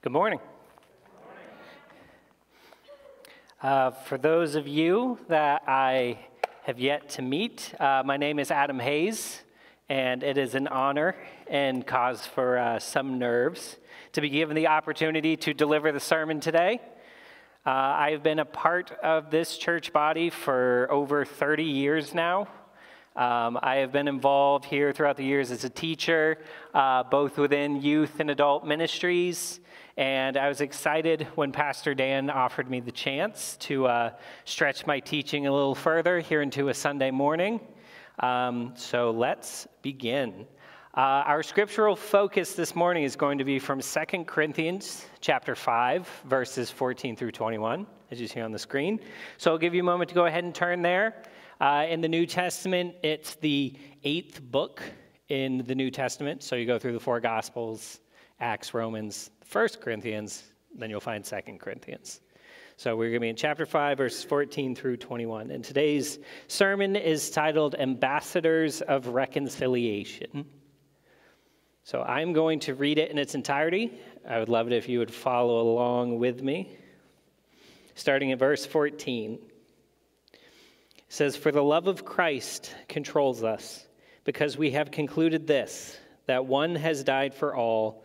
Good morning. Uh, for those of you that I have yet to meet, uh, my name is Adam Hayes, and it is an honor and cause for uh, some nerves to be given the opportunity to deliver the sermon today. Uh, I've been a part of this church body for over 30 years now. Um, I have been involved here throughout the years as a teacher, uh, both within youth and adult ministries. And I was excited when Pastor Dan offered me the chance to uh, stretch my teaching a little further here into a Sunday morning. Um, so let's begin. Uh, our scriptural focus this morning is going to be from 2 Corinthians chapter 5, verses 14 through 21, as you see on the screen. So I'll give you a moment to go ahead and turn there. Uh, in the New Testament, it's the eighth book in the New Testament. So you go through the four Gospels, Acts, Romans, First Corinthians, then you'll find Second Corinthians. So we're going to be in chapter 5, verses 14 through 21. And today's sermon is titled Ambassadors of Reconciliation. So I'm going to read it in its entirety. I would love it if you would follow along with me. Starting at verse 14 it says, For the love of Christ controls us, because we have concluded this, that one has died for all,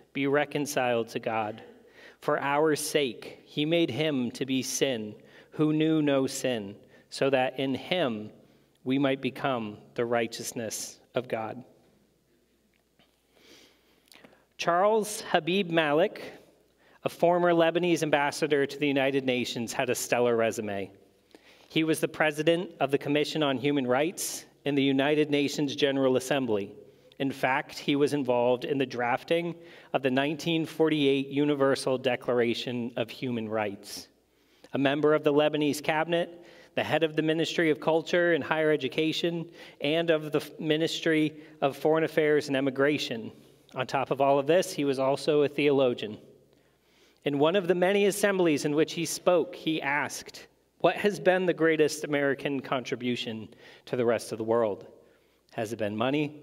be reconciled to God. For our sake, he made him to be sin, who knew no sin, so that in him we might become the righteousness of God. Charles Habib Malik, a former Lebanese ambassador to the United Nations, had a stellar resume. He was the president of the Commission on Human Rights in the United Nations General Assembly. In fact, he was involved in the drafting of the 1948 Universal Declaration of Human Rights. A member of the Lebanese cabinet, the head of the Ministry of Culture and Higher Education, and of the Ministry of Foreign Affairs and Emigration. On top of all of this, he was also a theologian. In one of the many assemblies in which he spoke, he asked, what has been the greatest American contribution to the rest of the world? Has it been money?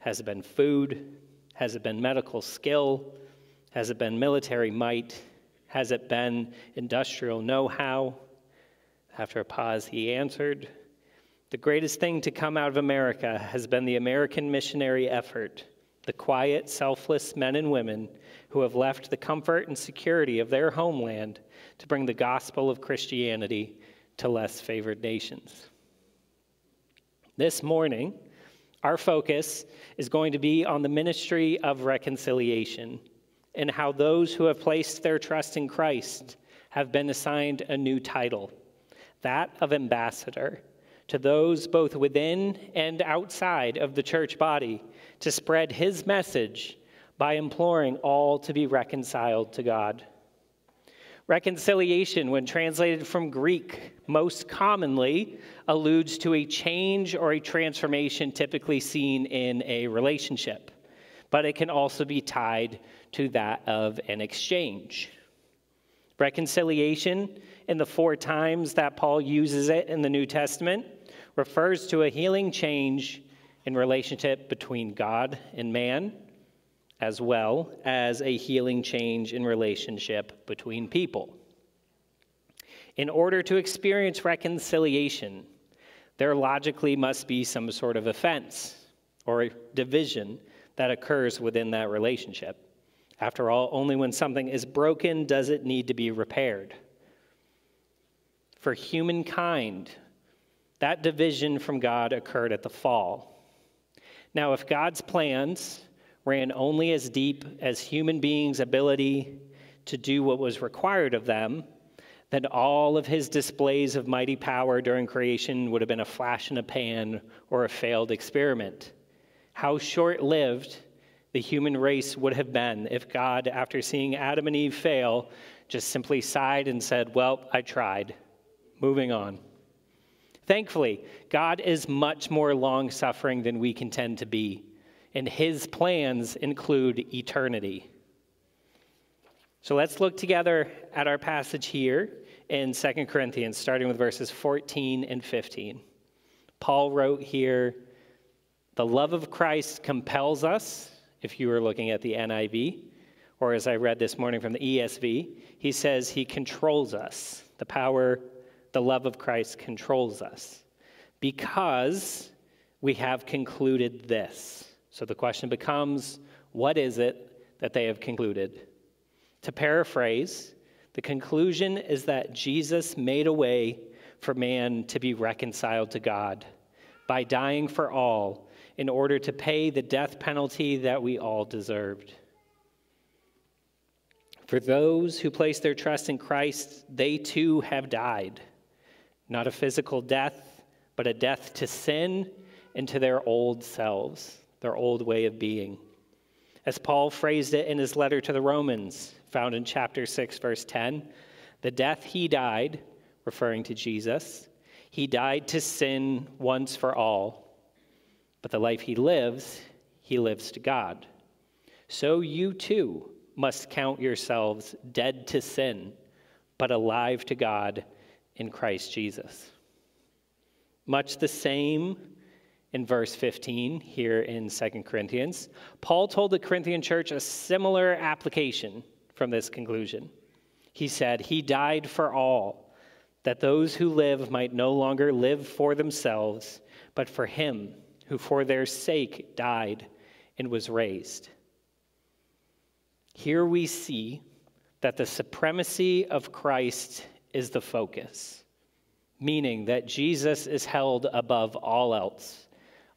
Has it been food? Has it been medical skill? Has it been military might? Has it been industrial know how? After a pause, he answered, The greatest thing to come out of America has been the American missionary effort, the quiet, selfless men and women who have left the comfort and security of their homeland to bring the gospel of Christianity to less favored nations. This morning, our focus is going to be on the ministry of reconciliation and how those who have placed their trust in Christ have been assigned a new title, that of ambassador, to those both within and outside of the church body to spread his message by imploring all to be reconciled to God. Reconciliation, when translated from Greek, most commonly alludes to a change or a transformation typically seen in a relationship, but it can also be tied to that of an exchange. Reconciliation, in the four times that Paul uses it in the New Testament, refers to a healing change in relationship between God and man as well as a healing change in relationship between people. In order to experience reconciliation, there logically must be some sort of offense or division that occurs within that relationship. After all, only when something is broken does it need to be repaired. For humankind, that division from God occurred at the fall. Now, if God's plans ran only as deep as human beings' ability to do what was required of them, then all of his displays of mighty power during creation would have been a flash in a pan or a failed experiment. How short lived the human race would have been if God, after seeing Adam and Eve fail, just simply sighed and said, Well, I tried. Moving on. Thankfully, God is much more long suffering than we can tend to be, and his plans include eternity. So let's look together at our passage here in 2 Corinthians, starting with verses 14 and 15. Paul wrote here, The love of Christ compels us, if you were looking at the NIV, or as I read this morning from the ESV, he says he controls us. The power the love of Christ controls us because we have concluded this. So the question becomes what is it that they have concluded? To paraphrase, the conclusion is that Jesus made a way for man to be reconciled to God by dying for all in order to pay the death penalty that we all deserved. For those who place their trust in Christ, they too have died not a physical death, but a death to sin and to their old selves, their old way of being. As Paul phrased it in his letter to the Romans, found in chapter 6, verse 10, the death he died, referring to Jesus, he died to sin once for all, but the life he lives, he lives to God. So you too must count yourselves dead to sin, but alive to God in Christ Jesus. Much the same in verse 15 here in 2 Corinthians. Paul told the Corinthian church a similar application from this conclusion. He said, He died for all, that those who live might no longer live for themselves, but for Him who for their sake died and was raised. Here we see that the supremacy of Christ is the focus, meaning that Jesus is held above all else,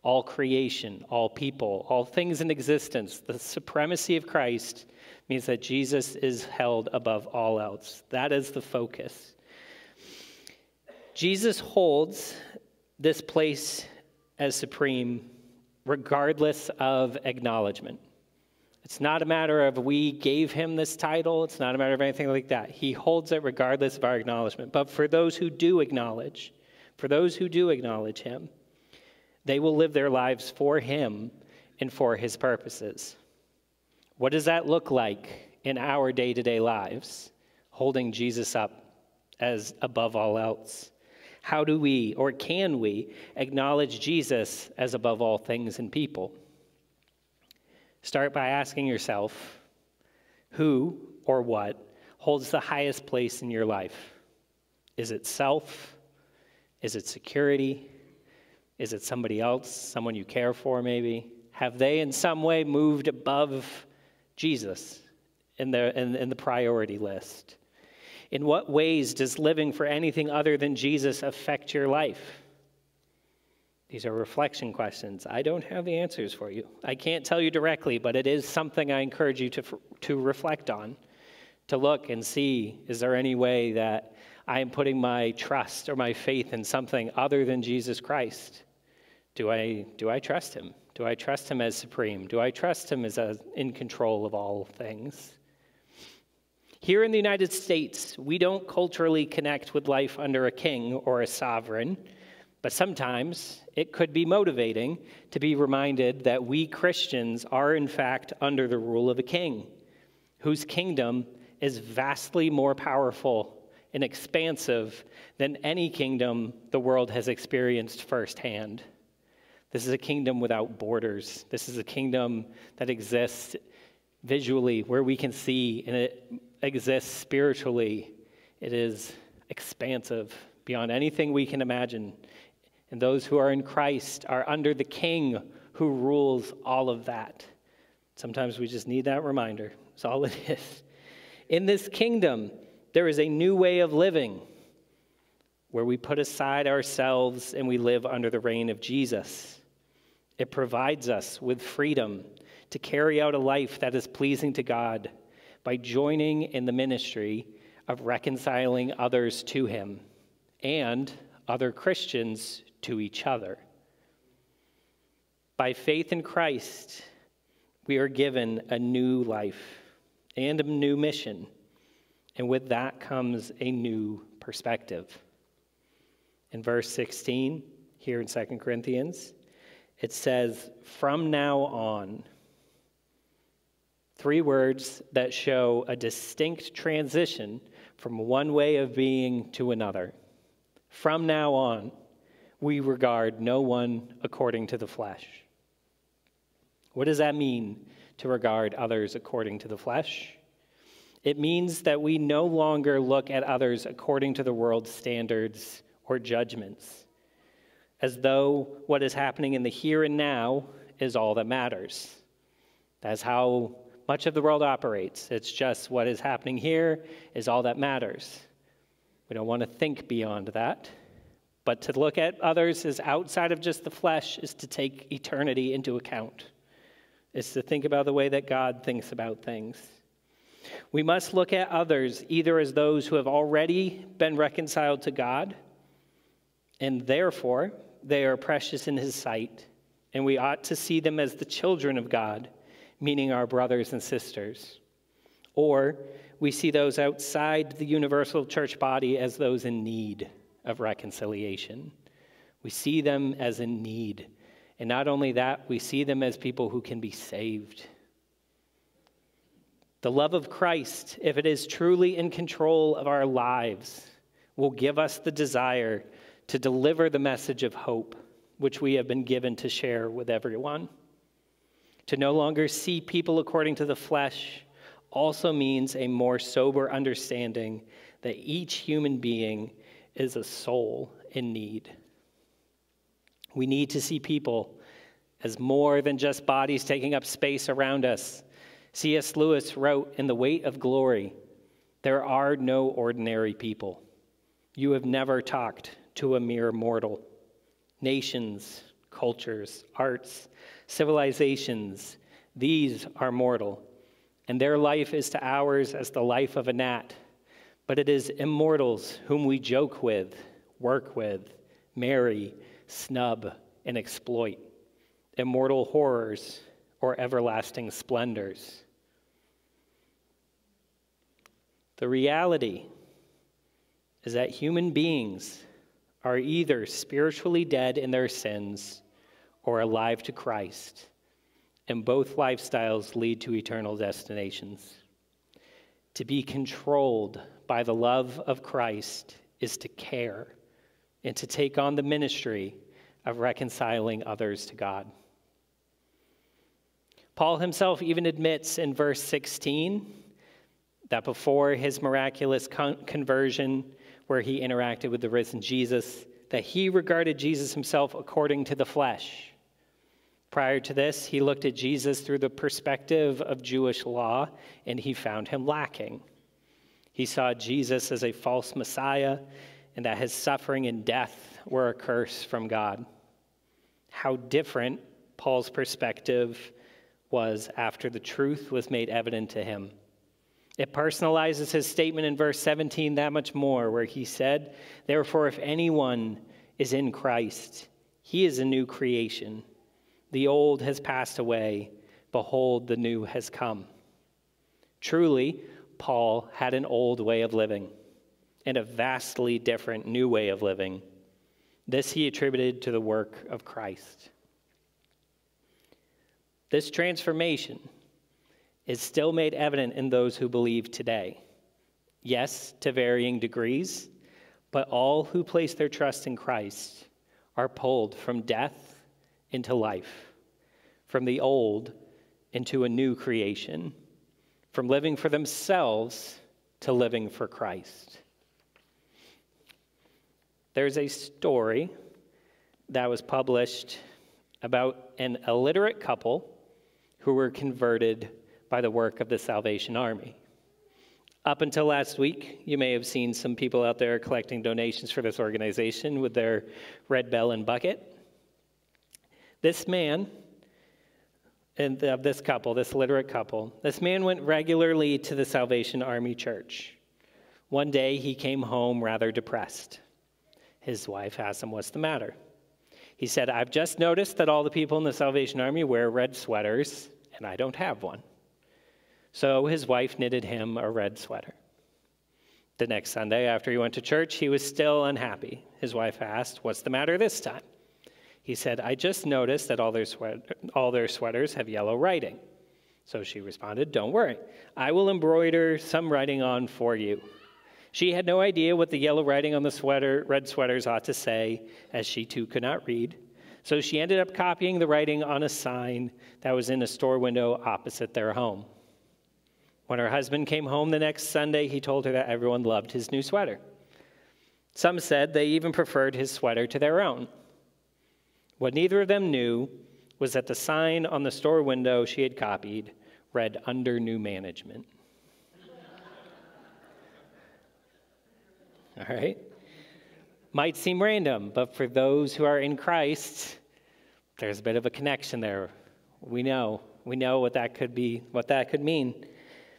all creation, all people, all things in existence. The supremacy of Christ means that Jesus is held above all else. That is the focus. Jesus holds this place as supreme regardless of acknowledgement. It's not a matter of we gave him this title. It's not a matter of anything like that. He holds it regardless of our acknowledgement. But for those who do acknowledge, for those who do acknowledge him, they will live their lives for him and for his purposes. What does that look like in our day to day lives, holding Jesus up as above all else? How do we, or can we, acknowledge Jesus as above all things and people? Start by asking yourself who or what holds the highest place in your life? Is it self? Is it security? Is it somebody else, someone you care for, maybe? Have they in some way moved above Jesus in the, in, in the priority list? In what ways does living for anything other than Jesus affect your life? These are reflection questions. I don't have the answers for you. I can't tell you directly, but it is something I encourage you to, to reflect on, to look and see is there any way that I am putting my trust or my faith in something other than Jesus Christ? Do I, do I trust him? Do I trust him as supreme? Do I trust him as a, in control of all things? Here in the United States, we don't culturally connect with life under a king or a sovereign. But sometimes it could be motivating to be reminded that we Christians are, in fact, under the rule of a king whose kingdom is vastly more powerful and expansive than any kingdom the world has experienced firsthand. This is a kingdom without borders. This is a kingdom that exists visually, where we can see, and it exists spiritually. It is expansive beyond anything we can imagine. And those who are in Christ are under the King who rules all of that. Sometimes we just need that reminder. That's all it is. In this kingdom, there is a new way of living where we put aside ourselves and we live under the reign of Jesus. It provides us with freedom to carry out a life that is pleasing to God by joining in the ministry of reconciling others to Him and other Christians to each other. By faith in Christ, we are given a new life and a new mission, and with that comes a new perspective. In verse 16, here in 2 Corinthians, it says, From now on, three words that show a distinct transition from one way of being to another. From now on, we regard no one according to the flesh. What does that mean to regard others according to the flesh? It means that we no longer look at others according to the world's standards or judgments, as though what is happening in the here and now is all that matters. That's how much of the world operates. It's just what is happening here is all that matters. We don't want to think beyond that. But to look at others as outside of just the flesh is to take eternity into account. is to think about the way that God thinks about things. We must look at others either as those who have already been reconciled to God, and therefore they are precious in His sight, and we ought to see them as the children of God meaning our brothers and sisters. Or we see those outside the universal church body as those in need of reconciliation. We see them as in need. And not only that, we see them as people who can be saved. The love of Christ, if it is truly in control of our lives, will give us the desire to deliver the message of hope, which we have been given to share with everyone. To no longer see people according to the flesh also means a more sober understanding that each human being is a soul in need. We need to see people as more than just bodies taking up space around us. C.S. Lewis wrote in The Weight of Glory There are no ordinary people. You have never talked to a mere mortal. Nations, cultures, arts, civilizations, these are mortal, and their life is to ours as the life of a gnat. But it is immortals whom we joke with, work with, marry, snub, and exploit, immortal horrors or everlasting splendors. The reality is that human beings are either spiritually dead in their sins or alive to Christ, and both lifestyles lead to eternal destinations. To be controlled by the love of Christ is to care and to take on the ministry of reconciling others to God. Paul himself even admits in verse 16 that before his miraculous con- conversion, where he interacted with the risen Jesus, that he regarded Jesus himself according to the flesh Prior to this, he looked at Jesus through the perspective of Jewish law and he found him lacking. He saw Jesus as a false Messiah and that his suffering and death were a curse from God. How different Paul's perspective was after the truth was made evident to him. It personalizes his statement in verse 17 that much more, where he said, Therefore, if anyone is in Christ, he is a new creation. The old has passed away. Behold, the new has come. Truly, Paul had an old way of living and a vastly different new way of living. This he attributed to the work of Christ. This transformation is still made evident in those who believe today. Yes, to varying degrees, but all who place their trust in Christ are pulled from death into life, from the old into a new creation, from living for themselves to living for Christ. There's a story that was published about an illiterate couple who were converted by the work of the Salvation Army. Up until last week, you may have seen some people out there collecting donations for this organization with their red bell and bucket. This man, and of this couple, this literate couple, this man went regularly to the Salvation Army Church. One day he came home rather depressed. His wife asked him, What's the matter? He said, I've just noticed that all the people in the Salvation Army wear red sweaters, and I don't have one. So his wife knitted him a red sweater. The next Sunday, after he went to church, he was still unhappy. His wife asked, What's the matter this time? He said, I just noticed that all their, all their sweaters have yellow writing. So she responded, Don't worry, I will embroider some writing on for you. She had no idea what the yellow writing on the sweater, red sweaters ought to say, as she too could not read. So she ended up copying the writing on a sign that was in a store window opposite their home. When her husband came home the next Sunday, he told her that everyone loved his new sweater. Some said they even preferred his sweater to their own. What neither of them knew was that the sign on the store window she had copied read under new management. All right? Might seem random, but for those who are in Christ, there's a bit of a connection there. We know. We know what that could be, what that could mean.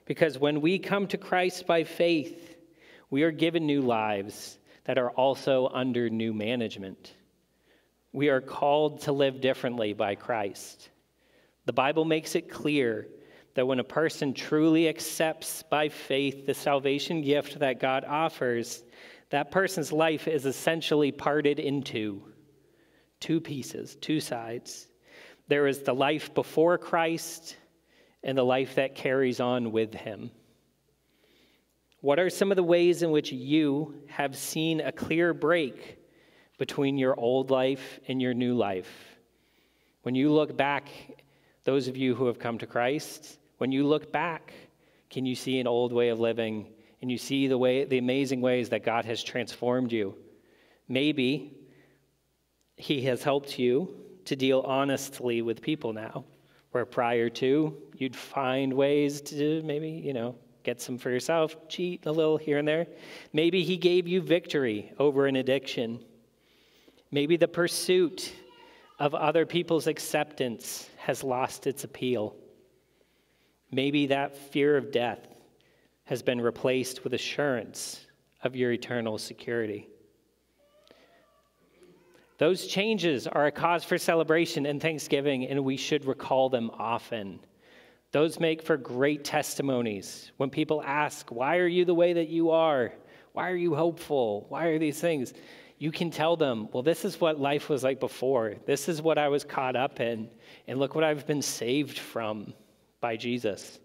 Because when we come to Christ by faith, we are given new lives that are also under new management. We are called to live differently by Christ. The Bible makes it clear that when a person truly accepts by faith the salvation gift that God offers, that person's life is essentially parted into two pieces, two sides. There is the life before Christ and the life that carries on with him. What are some of the ways in which you have seen a clear break between your old life and your new life? When you look back, those of you who have come to Christ, when you look back, can you see an old way of living and you see the way the amazing ways that God has transformed you? Maybe he has helped you to deal honestly with people now where prior to you'd find ways to maybe, you know, get some for yourself, cheat a little here and there. Maybe he gave you victory over an addiction. Maybe the pursuit of other people's acceptance has lost its appeal. Maybe that fear of death has been replaced with assurance of your eternal security. Those changes are a cause for celebration and thanksgiving, and we should recall them often. Those make for great testimonies. When people ask, Why are you the way that you are? Why are you hopeful? Why are these things? You can tell them, Well, this is what life was like before. This is what I was caught up in. And look what I've been saved from by Jesus.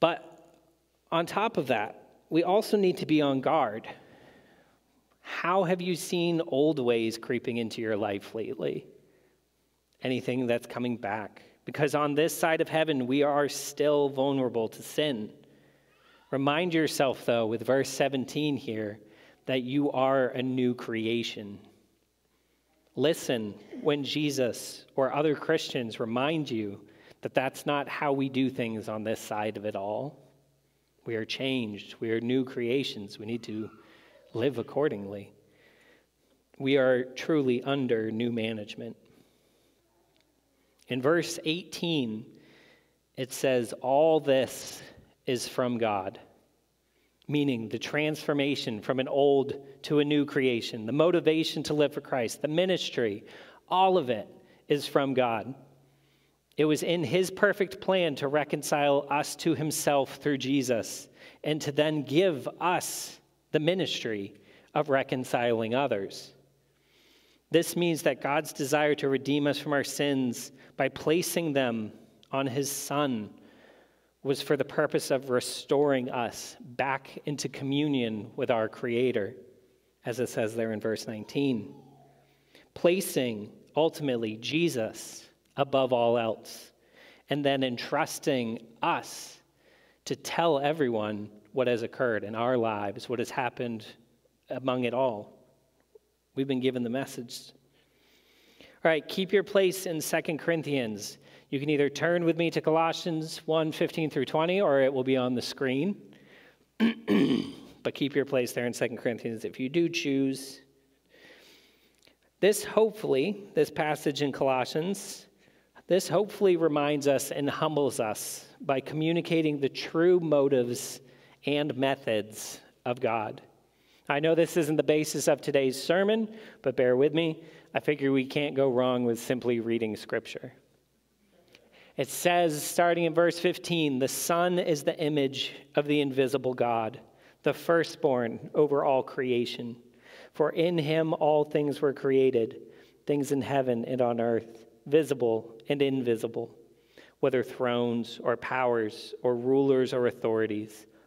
But on top of that, we also need to be on guard. How have you seen old ways creeping into your life lately? Anything that's coming back? Because on this side of heaven, we are still vulnerable to sin. Remind yourself, though, with verse 17 here, that you are a new creation. Listen when Jesus or other Christians remind you that that's not how we do things on this side of it all. We are changed, we are new creations. We need to live accordingly. We are truly under new management. In verse 18, it says, All this is from God, meaning the transformation from an old to a new creation, the motivation to live for Christ, the ministry, all of it is from God. It was in his perfect plan to reconcile us to himself through Jesus and to then give us the ministry of reconciling others. This means that God's desire to redeem us from our sins by placing them on his Son was for the purpose of restoring us back into communion with our Creator, as it says there in verse 19. Placing ultimately Jesus above all else, and then entrusting us to tell everyone what has occurred in our lives, what has happened among it all. We've been given the message. All right, keep your place in Second Corinthians. You can either turn with me to Colossians 1 15 through 20, or it will be on the screen. but keep your place there in 2 Corinthians if you do choose. This hopefully, this passage in Colossians, this hopefully reminds us and humbles us by communicating the true motives and methods of God. I know this isn't the basis of today's sermon, but bear with me. I figure we can't go wrong with simply reading Scripture. It says, starting in verse 15, the Son is the image of the invisible God, the firstborn over all creation. For in him all things were created, things in heaven and on earth, visible and invisible, whether thrones or powers or rulers or authorities.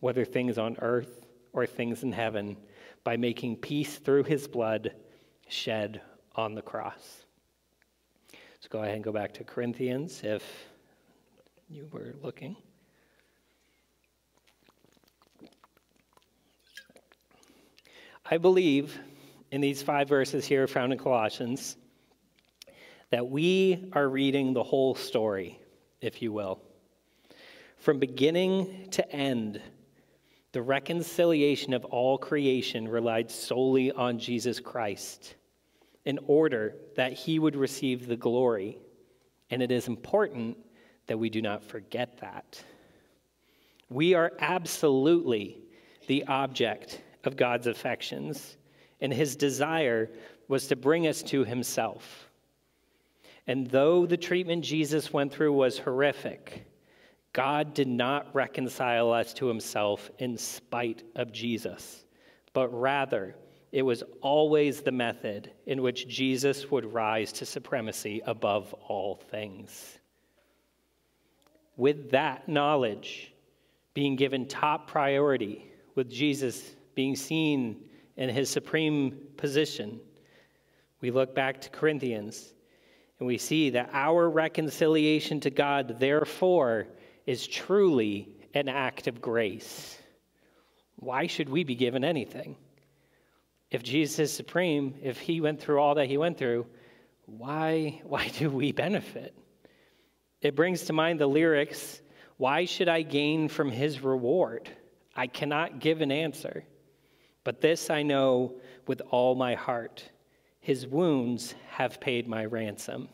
whether things on earth or things in heaven by making peace through his blood shed on the cross. Let's go ahead and go back to Corinthians if you were looking. I believe in these five verses here found in Colossians that we are reading the whole story, if you will. From beginning to end, the reconciliation of all creation relied solely on Jesus Christ in order that he would receive the glory. And it is important that we do not forget that. We are absolutely the object of God's affections, and his desire was to bring us to himself. And though the treatment Jesus went through was horrific, God did not reconcile us to himself in spite of Jesus, but rather, it was always the method in which Jesus would rise to supremacy above all things. With that knowledge being given top priority, with Jesus being seen in his supreme position, we look back to Corinthians and we see that our reconciliation to God, therefore, is truly an act of grace. Why should we be given anything? If Jesus is supreme, if he went through all that he went through, why, why do we benefit? It brings to mind the lyrics Why should I gain from his reward? I cannot give an answer. But this I know with all my heart his wounds have paid my ransom.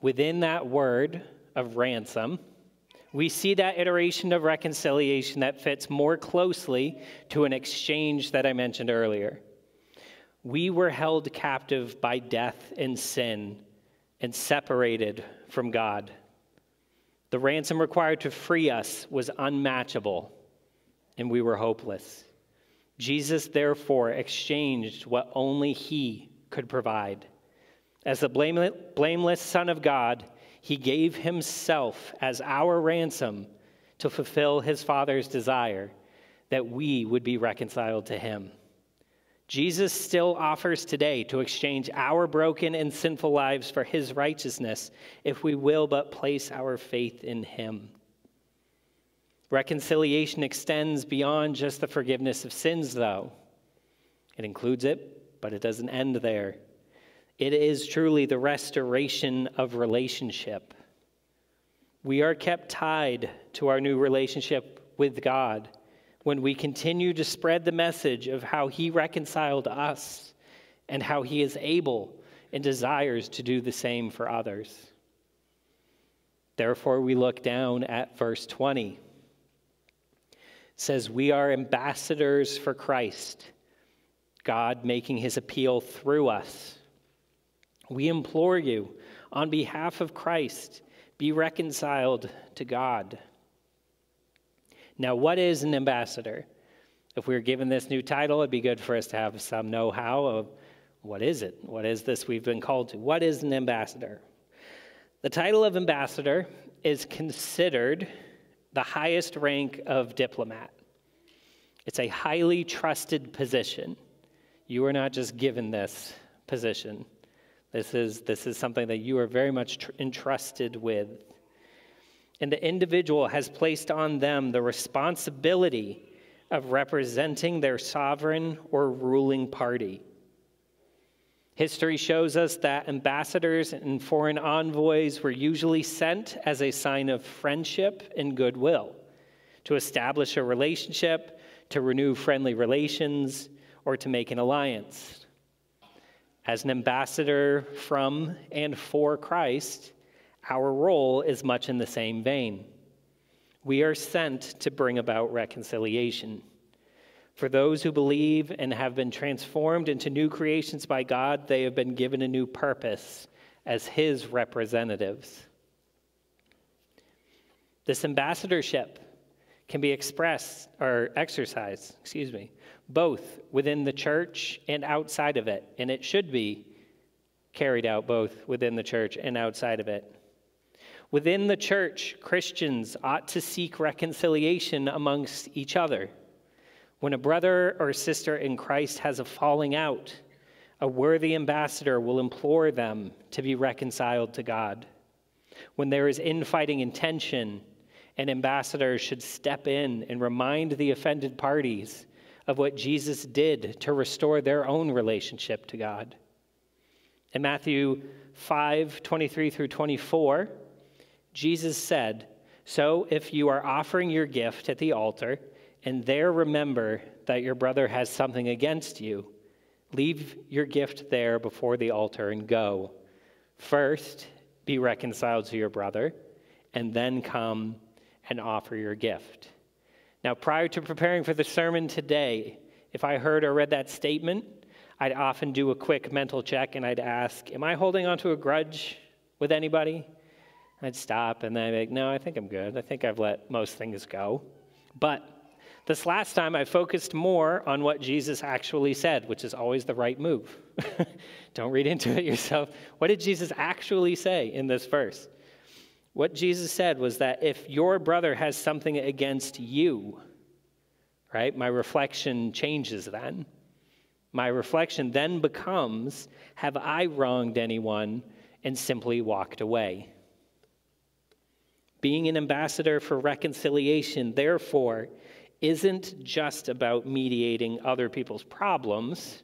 Within that word, of ransom, we see that iteration of reconciliation that fits more closely to an exchange that I mentioned earlier. We were held captive by death and sin and separated from God. The ransom required to free us was unmatchable, and we were hopeless. Jesus, therefore, exchanged what only He could provide. As the blameless Son of God, he gave himself as our ransom to fulfill his Father's desire that we would be reconciled to him. Jesus still offers today to exchange our broken and sinful lives for his righteousness if we will but place our faith in him. Reconciliation extends beyond just the forgiveness of sins, though. It includes it, but it doesn't end there. It is truly the restoration of relationship. We are kept tied to our new relationship with God when we continue to spread the message of how He reconciled us and how He is able and desires to do the same for others. Therefore, we look down at verse 20. It says, We are ambassadors for Christ, God making His appeal through us. We implore you, on behalf of Christ, be reconciled to God. Now, what is an ambassador? If we were given this new title, it'd be good for us to have some know how of what is it? What is this we've been called to? What is an ambassador? The title of ambassador is considered the highest rank of diplomat. It's a highly trusted position. You are not just given this position. This is, this is something that you are very much tr- entrusted with. And the individual has placed on them the responsibility of representing their sovereign or ruling party. History shows us that ambassadors and foreign envoys were usually sent as a sign of friendship and goodwill to establish a relationship, to renew friendly relations, or to make an alliance. As an ambassador from and for Christ, our role is much in the same vein. We are sent to bring about reconciliation. For those who believe and have been transformed into new creations by God, they have been given a new purpose as His representatives. This ambassadorship can be expressed or exercised, excuse me, both within the church and outside of it, and it should be carried out both within the church and outside of it. Within the church, Christians ought to seek reconciliation amongst each other. When a brother or sister in Christ has a falling out, a worthy ambassador will implore them to be reconciled to God. When there is infighting and tension, an ambassadors should step in and remind the offended parties of what Jesus did to restore their own relationship to God. In Matthew 5 23 through 24, Jesus said, So if you are offering your gift at the altar, and there remember that your brother has something against you, leave your gift there before the altar and go. First, be reconciled to your brother, and then come and offer your gift. Now, prior to preparing for the sermon today, if I heard or read that statement, I'd often do a quick mental check and I'd ask, Am I holding onto a grudge with anybody? I'd stop and then I'd be like, No, I think I'm good. I think I've let most things go. But this last time, I focused more on what Jesus actually said, which is always the right move. Don't read into it yourself. What did Jesus actually say in this verse? What Jesus said was that if your brother has something against you, right, my reflection changes then. My reflection then becomes Have I wronged anyone and simply walked away? Being an ambassador for reconciliation, therefore, isn't just about mediating other people's problems,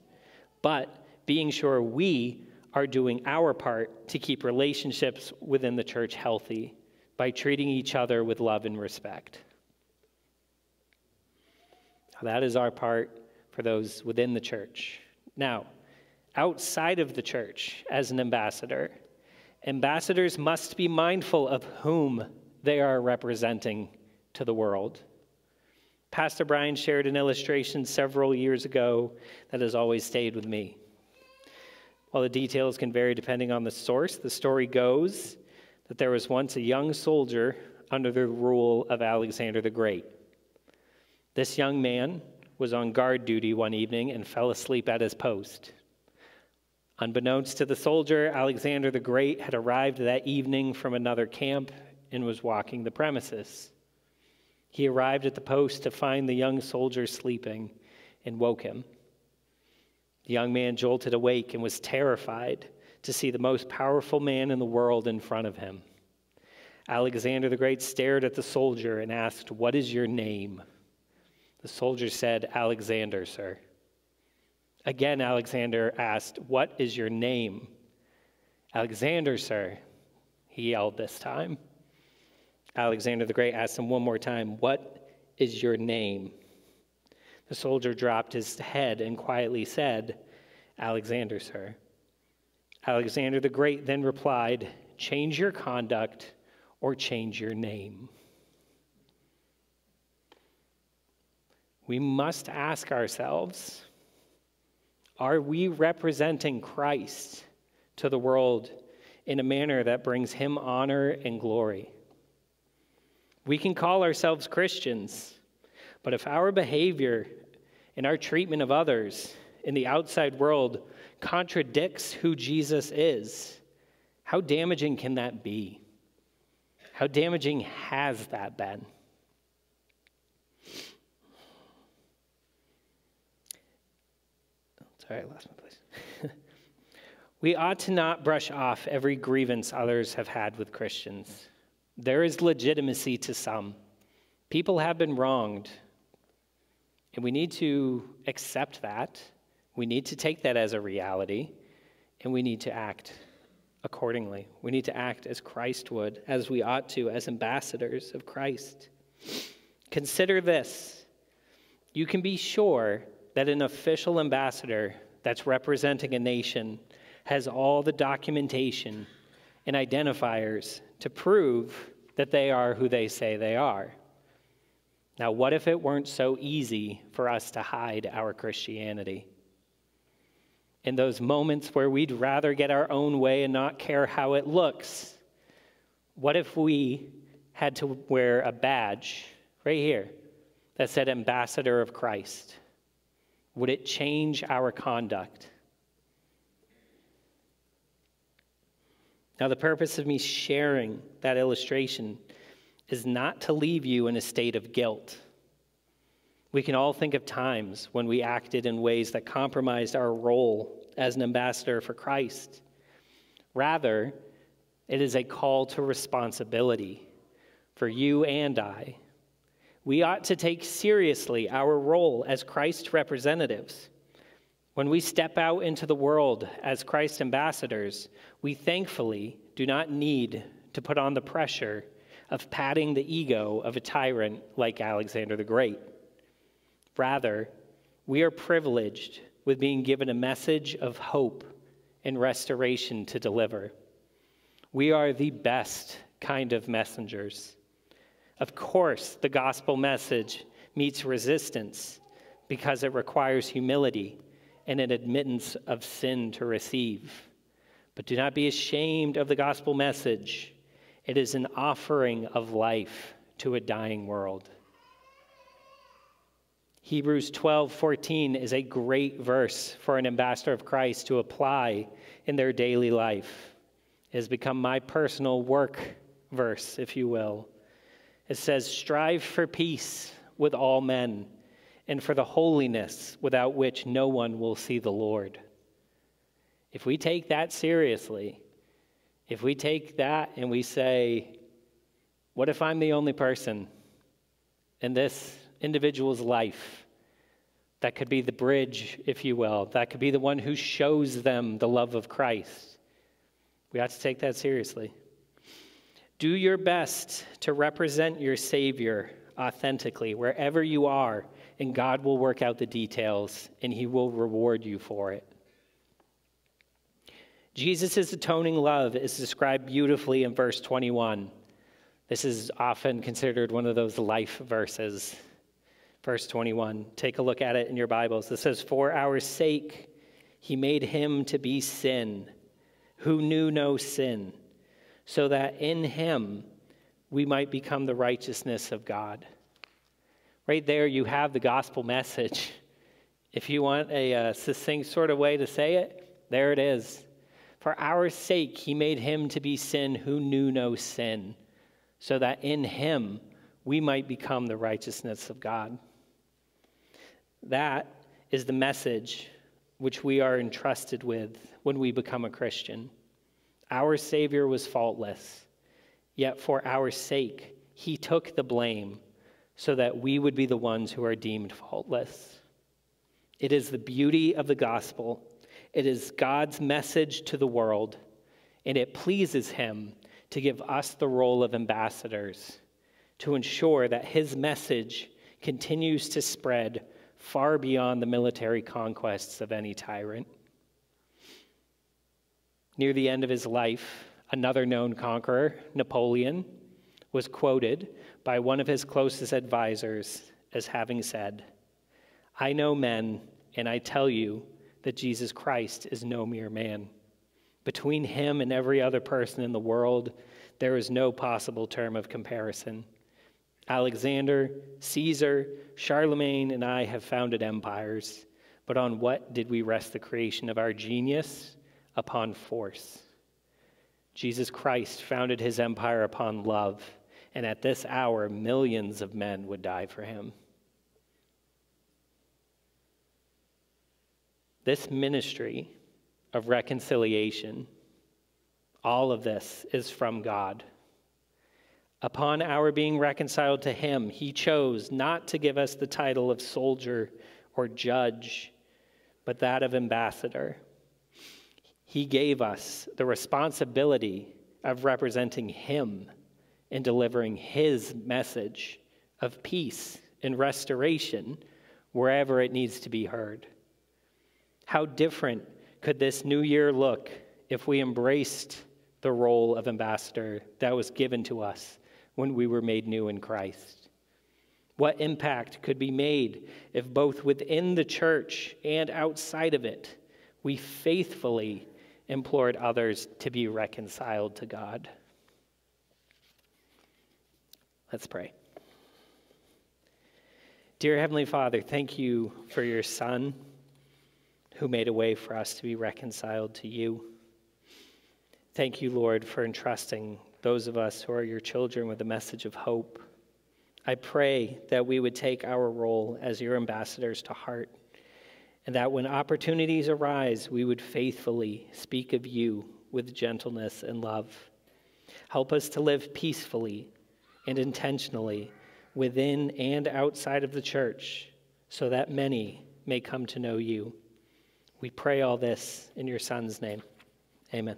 but being sure we are doing our part to keep relationships within the church healthy by treating each other with love and respect. That is our part for those within the church. Now, outside of the church, as an ambassador, ambassadors must be mindful of whom they are representing to the world. Pastor Brian shared an illustration several years ago that has always stayed with me. While the details can vary depending on the source, the story goes that there was once a young soldier under the rule of Alexander the Great. This young man was on guard duty one evening and fell asleep at his post. Unbeknownst to the soldier, Alexander the Great had arrived that evening from another camp and was walking the premises. He arrived at the post to find the young soldier sleeping and woke him. The young man jolted awake and was terrified to see the most powerful man in the world in front of him. Alexander the Great stared at the soldier and asked, What is your name? The soldier said, Alexander, sir. Again, Alexander asked, What is your name? Alexander, sir, he yelled this time. Alexander the Great asked him one more time, What is your name? The soldier dropped his head and quietly said, Alexander, sir. Alexander the Great then replied, Change your conduct or change your name. We must ask ourselves are we representing Christ to the world in a manner that brings him honor and glory? We can call ourselves Christians but if our behavior and our treatment of others in the outside world contradicts who Jesus is, How damaging can that be? How damaging has that been? Sorry, I lost my place. we ought to not brush off every grievance others have had with Christians. There is legitimacy to some. People have been wronged, and we need to accept that. We need to take that as a reality, and we need to act accordingly. We need to act as Christ would, as we ought to, as ambassadors of Christ. Consider this you can be sure that an official ambassador that's representing a nation has all the documentation and identifiers to prove that they are who they say they are. Now, what if it weren't so easy for us to hide our Christianity? In those moments where we'd rather get our own way and not care how it looks, what if we had to wear a badge right here that said Ambassador of Christ? Would it change our conduct? Now, the purpose of me sharing that illustration is not to leave you in a state of guilt. We can all think of times when we acted in ways that compromised our role as an ambassador for Christ. Rather, it is a call to responsibility for you and I we ought to take seriously our role as Christ representatives. When we step out into the world as Christ ambassadors, we thankfully do not need to put on the pressure of patting the ego of a tyrant like Alexander the Great. Rather, we are privileged with being given a message of hope and restoration to deliver. We are the best kind of messengers. Of course, the gospel message meets resistance because it requires humility and an admittance of sin to receive. But do not be ashamed of the gospel message. It is an offering of life to a dying world. Hebrews 12, 14 is a great verse for an ambassador of Christ to apply in their daily life. It has become my personal work verse, if you will. It says, Strive for peace with all men and for the holiness without which no one will see the Lord. If we take that seriously, if we take that and we say, What if I'm the only person in this individual's life? That could be the bridge, if you will. That could be the one who shows them the love of Christ. We have to take that seriously. Do your best to represent your Savior authentically wherever you are, and God will work out the details and He will reward you for it. Jesus' atoning love is described beautifully in verse 21. This is often considered one of those life verses. Verse 21. Take a look at it in your Bibles. It says, For our sake, he made him to be sin, who knew no sin so that in him we might become the righteousness of God. Right there, you have the gospel message. If you want a, a, succinct sort of way to say it, there it is. For our sake, he made him to be sin who knew no sin, so that in him we might become the righteousness of God. That is the message which we are entrusted with when we become a Christian. Our Savior was faultless, yet for our sake, he took the blame so that we would be the ones who are deemed faultless. It is the beauty of the gospel, it is God's message to the world, and it pleases him to give us the role of ambassadors to ensure that his message continues to spread far beyond the military conquests of any tyrant. Near the end of his life, another known conqueror, Napoleon, was quoted by one of his closest advisors as having said, I know men, and I tell you that Jesus Christ is no mere man. Between him and every other person in the world, there is no possible term of comparison. Alexander, Caesar, Charlemagne, and I have founded empires, but on what did we rest the creation of our genius? upon force. Jesus Christ founded his empire upon love, and at this hour, millions of men would die for him. This ministry of reconciliation, all of this is from God. Upon our being reconciled to him, he chose not to give us the title of soldier or judge, but that of ambassador. He gave us the responsibility of representing him and delivering his message of peace and restoration wherever it needs to be heard. How different could this new year look if we embraced the role of ambassador that was given to us when we were made new in Christ? What impact could be made if both within the church and outside of it we faithfully implored others to be reconciled to God? Let's pray. Dear Heavenly Father, thank you for your Son who made a way for us to be reconciled to you. Thank you, Lord, for entrusting those of us who are your children with a message of hope. I pray that we would take our role as your ambassadors to heart, and that when opportunities arise, we would faithfully speak of you with gentleness and love. Help us to live peacefully and intentionally within and outside of the church so that many may come to know you. We pray all this in your Son's name. Amen.